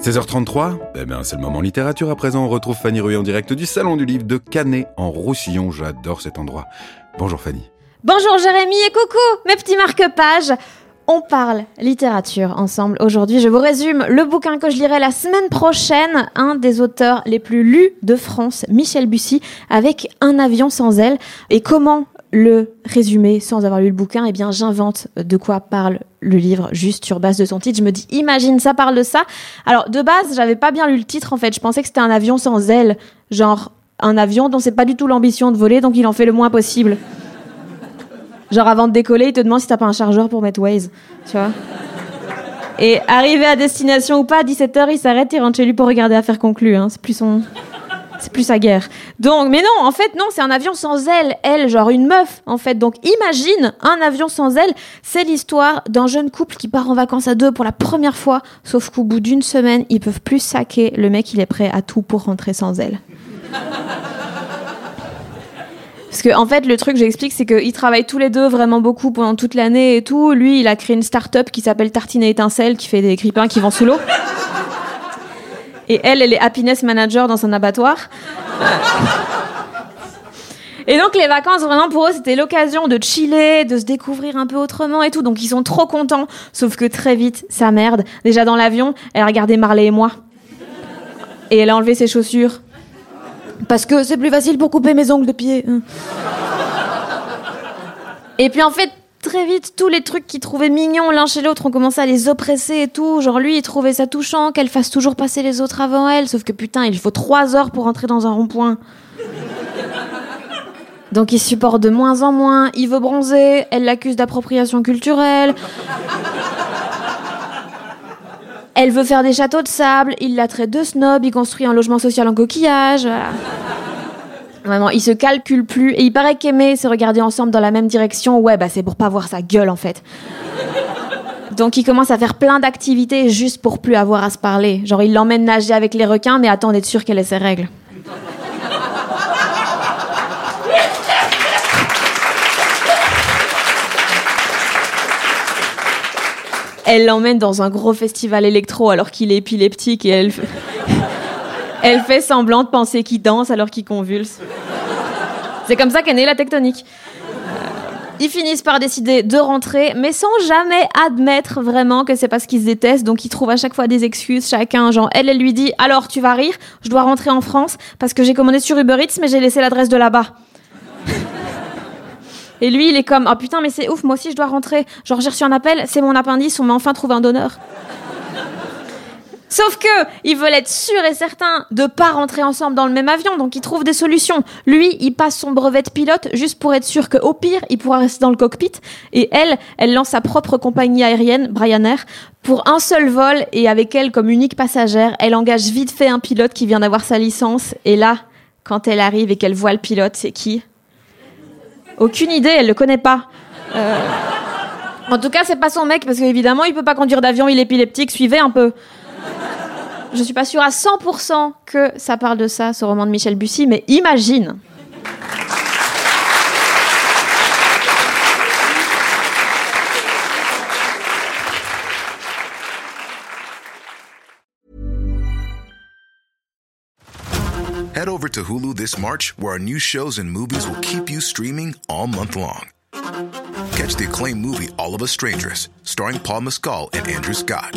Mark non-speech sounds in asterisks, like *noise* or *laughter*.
16h33, eh bien c'est le moment littérature à présent. On retrouve Fanny Rue en direct du Salon du Livre de Canet en Roussillon. J'adore cet endroit. Bonjour Fanny. Bonjour Jérémy et coucou mes petits marque-pages. On parle littérature ensemble aujourd'hui. Je vous résume le bouquin que je lirai la semaine prochaine, un des auteurs les plus lus de France, Michel Bussy, avec Un avion sans aile. Et comment le résumer sans avoir lu le bouquin, eh bien j'invente de quoi parle le livre juste sur base de son titre. Je me dis imagine ça parle de ça. Alors de base, j'avais pas bien lu le titre en fait, je pensais que c'était un avion sans ailes, genre un avion dont c'est pas du tout l'ambition de voler donc il en fait le moins possible. Genre avant de décoller, il te demande si t'as pas un chargeur pour mettre Waze, tu vois. Et arrivé à destination ou pas, à 17h, il s'arrête, il rentre chez lui pour regarder Affaire conclue. Hein. C'est plus son... C'est plus sa guerre. Donc, mais non, en fait, non, c'est un avion sans ailes. Elle, genre une meuf, en fait. Donc, imagine un avion sans ailes. C'est l'histoire d'un jeune couple qui part en vacances à deux pour la première fois. Sauf qu'au bout d'une semaine, ils peuvent plus saquer. Le mec, il est prêt à tout pour rentrer sans ailes. Parce que, en fait, le truc, j'explique, c'est qu'ils travaillent tous les deux vraiment beaucoup pendant toute l'année et tout. Lui, il a créé une start-up qui s'appelle Tartine et Étincelle, qui fait des grippins qui vont sous l'eau. Et elle, elle est happiness manager dans un abattoir. Et donc les vacances, vraiment pour eux, c'était l'occasion de chiller, de se découvrir un peu autrement et tout. Donc ils sont trop contents. Sauf que très vite, ça merde. Déjà dans l'avion, elle a regardé Marley et moi. Et elle a enlevé ses chaussures. Parce que c'est plus facile pour couper mes ongles de pied. Et puis en fait, très vite, tous les trucs qu'ils trouvaient mignons l'un chez l'autre ont commencé à les oppresser et tout. Genre lui, il trouvait ça touchant qu'elle fasse toujours passer les autres avant elle. Sauf que putain, il faut trois heures pour entrer dans un rond-point. Donc il supporte de moins en moins. Il veut bronzer. Elle l'accuse d'appropriation culturelle. Elle veut faire des châteaux de sable. Il la traite de snob. Il construit un logement social en coquillage. Voilà. Vraiment, il se calcule plus. Et il paraît qu'aimer, c'est regarder ensemble dans la même direction. Ouais, bah c'est pour pas voir sa gueule en fait. Donc il commence à faire plein d'activités juste pour plus avoir à se parler. Genre il l'emmène nager avec les requins, mais attends d'être sûr qu'elle ait ses règles. Elle l'emmène dans un gros festival électro alors qu'il est épileptique et elle, elle fait semblant de penser qu'il danse alors qu'il convulse. C'est comme ça qu'est née la tectonique. Ils finissent par décider de rentrer, mais sans jamais admettre vraiment que c'est parce qu'ils se détestent. Donc ils trouvent à chaque fois des excuses, chacun. Genre, elle, elle lui dit Alors, tu vas rire, je dois rentrer en France parce que j'ai commandé sur Uber Eats, mais j'ai laissé l'adresse de là-bas. *laughs* Et lui, il est comme Oh putain, mais c'est ouf, moi aussi je dois rentrer. Genre, j'ai reçu un appel, c'est mon appendice, on m'a enfin trouvé un donneur. Sauf que ils veulent être sûrs et certains de pas rentrer ensemble dans le même avion, donc ils trouvent des solutions. Lui, il passe son brevet de pilote juste pour être sûr qu'au pire, il pourra rester dans le cockpit. Et elle, elle lance sa propre compagnie aérienne, Brian Air, pour un seul vol et avec elle comme unique passagère. Elle engage vite fait un pilote qui vient d'avoir sa licence. Et là, quand elle arrive et qu'elle voit le pilote, c'est qui? Aucune idée, elle le connaît pas. Euh, En tout cas, c'est pas son mec parce qu'évidemment, il peut pas conduire d'avion, il est épileptique. Suivez un peu. Je suis pas sûre à 100% que ça parle de ça, ce roman de Michel Bussy, mais imagine. Head over to Hulu this March, where our new shows and movies will keep you streaming all month long. Catch the acclaimed movie All of Us Strangers, starring Paul Mescal and Andrew Scott.